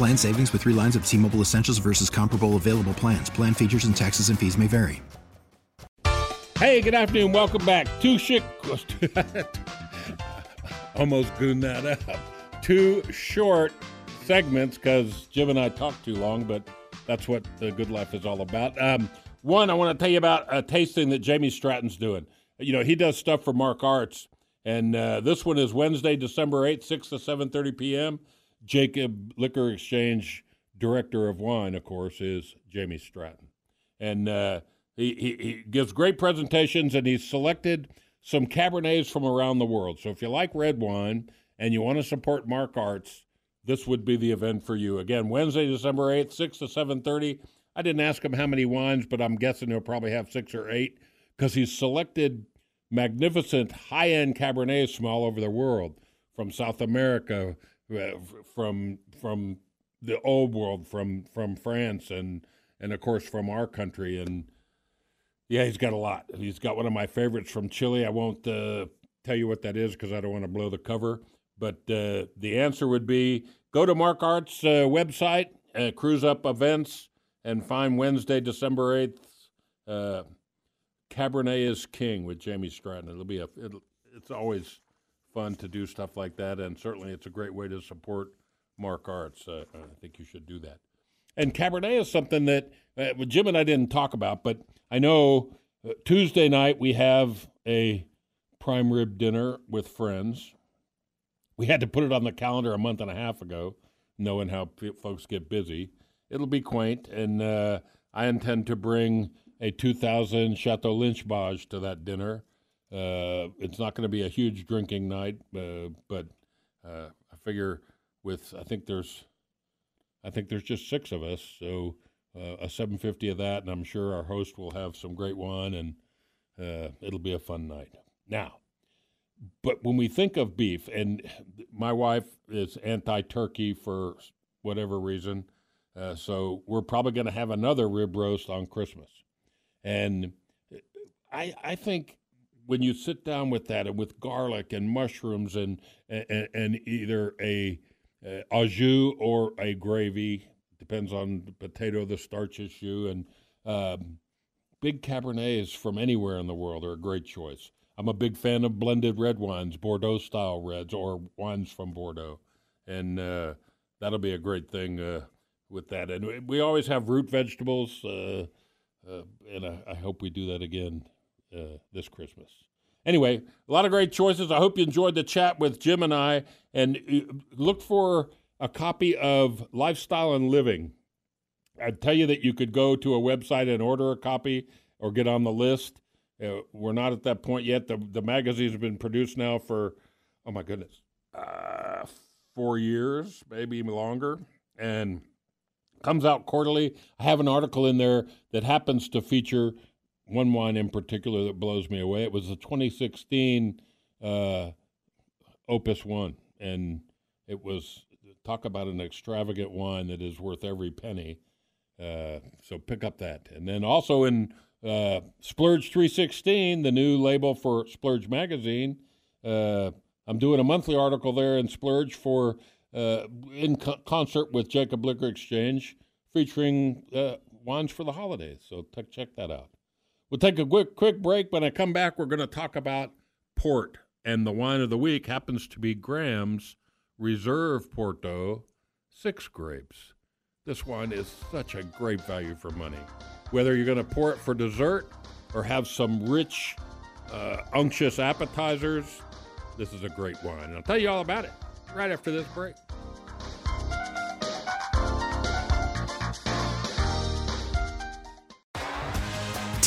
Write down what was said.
Plan savings with three lines of T Mobile Essentials versus comparable available plans. Plan features and taxes and fees may vary. Hey, good afternoon. Welcome back. Two chic. Almost gooned that up. Two short segments because Jim and I talk too long, but that's what the good life is all about. Um, one, I want to tell you about a tasting that Jamie Stratton's doing. You know, he does stuff for Mark Arts, and uh, this one is Wednesday, December 8th, 6 to 7.30 p.m. Jacob Liquor Exchange director of wine, of course, is Jamie Stratton. And uh, he, he, he gives great presentations, and he's selected some Cabernets from around the world. So if you like red wine and you want to support Mark Arts, this would be the event for you. Again, Wednesday, December 8th, 6 to 7.30. I didn't ask him how many wines, but I'm guessing he'll probably have six or eight because he's selected magnificent high-end Cabernets from all over the world, from South America, uh, from from the old world, from from France, and and of course from our country. And yeah, he's got a lot. He's got one of my favorites from Chile. I won't uh, tell you what that is because I don't want to blow the cover. But uh, the answer would be go to Mark Art's uh, website, uh, cruise up events, and find Wednesday, December eighth. Cabernet is King with Jamie Stratton. It'll be a. It'll, it's always fun to do stuff like that, and certainly it's a great way to support Mark Arts. Uh, I think you should do that. And Cabernet is something that uh, Jim and I didn't talk about, but I know uh, Tuesday night we have a prime rib dinner with friends. We had to put it on the calendar a month and a half ago, knowing how p- folks get busy. It'll be quaint, and uh, I intend to bring a 2000 Chateau Lynch-Bages to that dinner. Uh, it's not going to be a huge drinking night, uh, but uh, I figure with I think there's I think there's just six of us, so a 750 of that, and I'm sure our host will have some great wine, and it'll be a fun night. Now, but when we think of beef, and my wife is anti-turkey for whatever reason, uh, so we're probably going to have another rib roast on Christmas, and I I think when you sit down with that and with garlic and mushrooms and and, and either a uh, au jus or a gravy depends on the potato, the starch issue, and um, big cabernets from anywhere in the world are a great choice. I'm a big fan of blended red wines, Bordeaux style reds, or wines from Bordeaux, and uh, that'll be a great thing uh, with that. And we always have root vegetables, uh, uh and I, I hope we do that again uh, this Christmas. Anyway, a lot of great choices. I hope you enjoyed the chat with Jim and I. And uh, look for a copy of Lifestyle and Living. I'd tell you that you could go to a website and order a copy or get on the list. Uh, we're not at that point yet. The, the magazine's been produced now for, oh my goodness, uh, four years, maybe even longer. And comes out quarterly. I have an article in there that happens to feature one wine in particular that blows me away. It was the 2016 uh, Opus One, and it was talk about an extravagant wine that is worth every penny. Uh, so pick up that, and then also in uh, Splurge 316, the new label for Splurge magazine. Uh, I'm doing a monthly article there in Splurge for uh, in co- concert with Jacob Liquor Exchange, featuring uh, wines for the holidays. So check that out. We'll take a quick quick break. When I come back, we're going to talk about port, and the wine of the week happens to be Graham's Reserve Porto six grapes. This wine is such a great value for money. Whether you're going to pour it for dessert or have some rich, uh, unctuous appetizers, this is a great wine. I'll tell you all about it right after this break.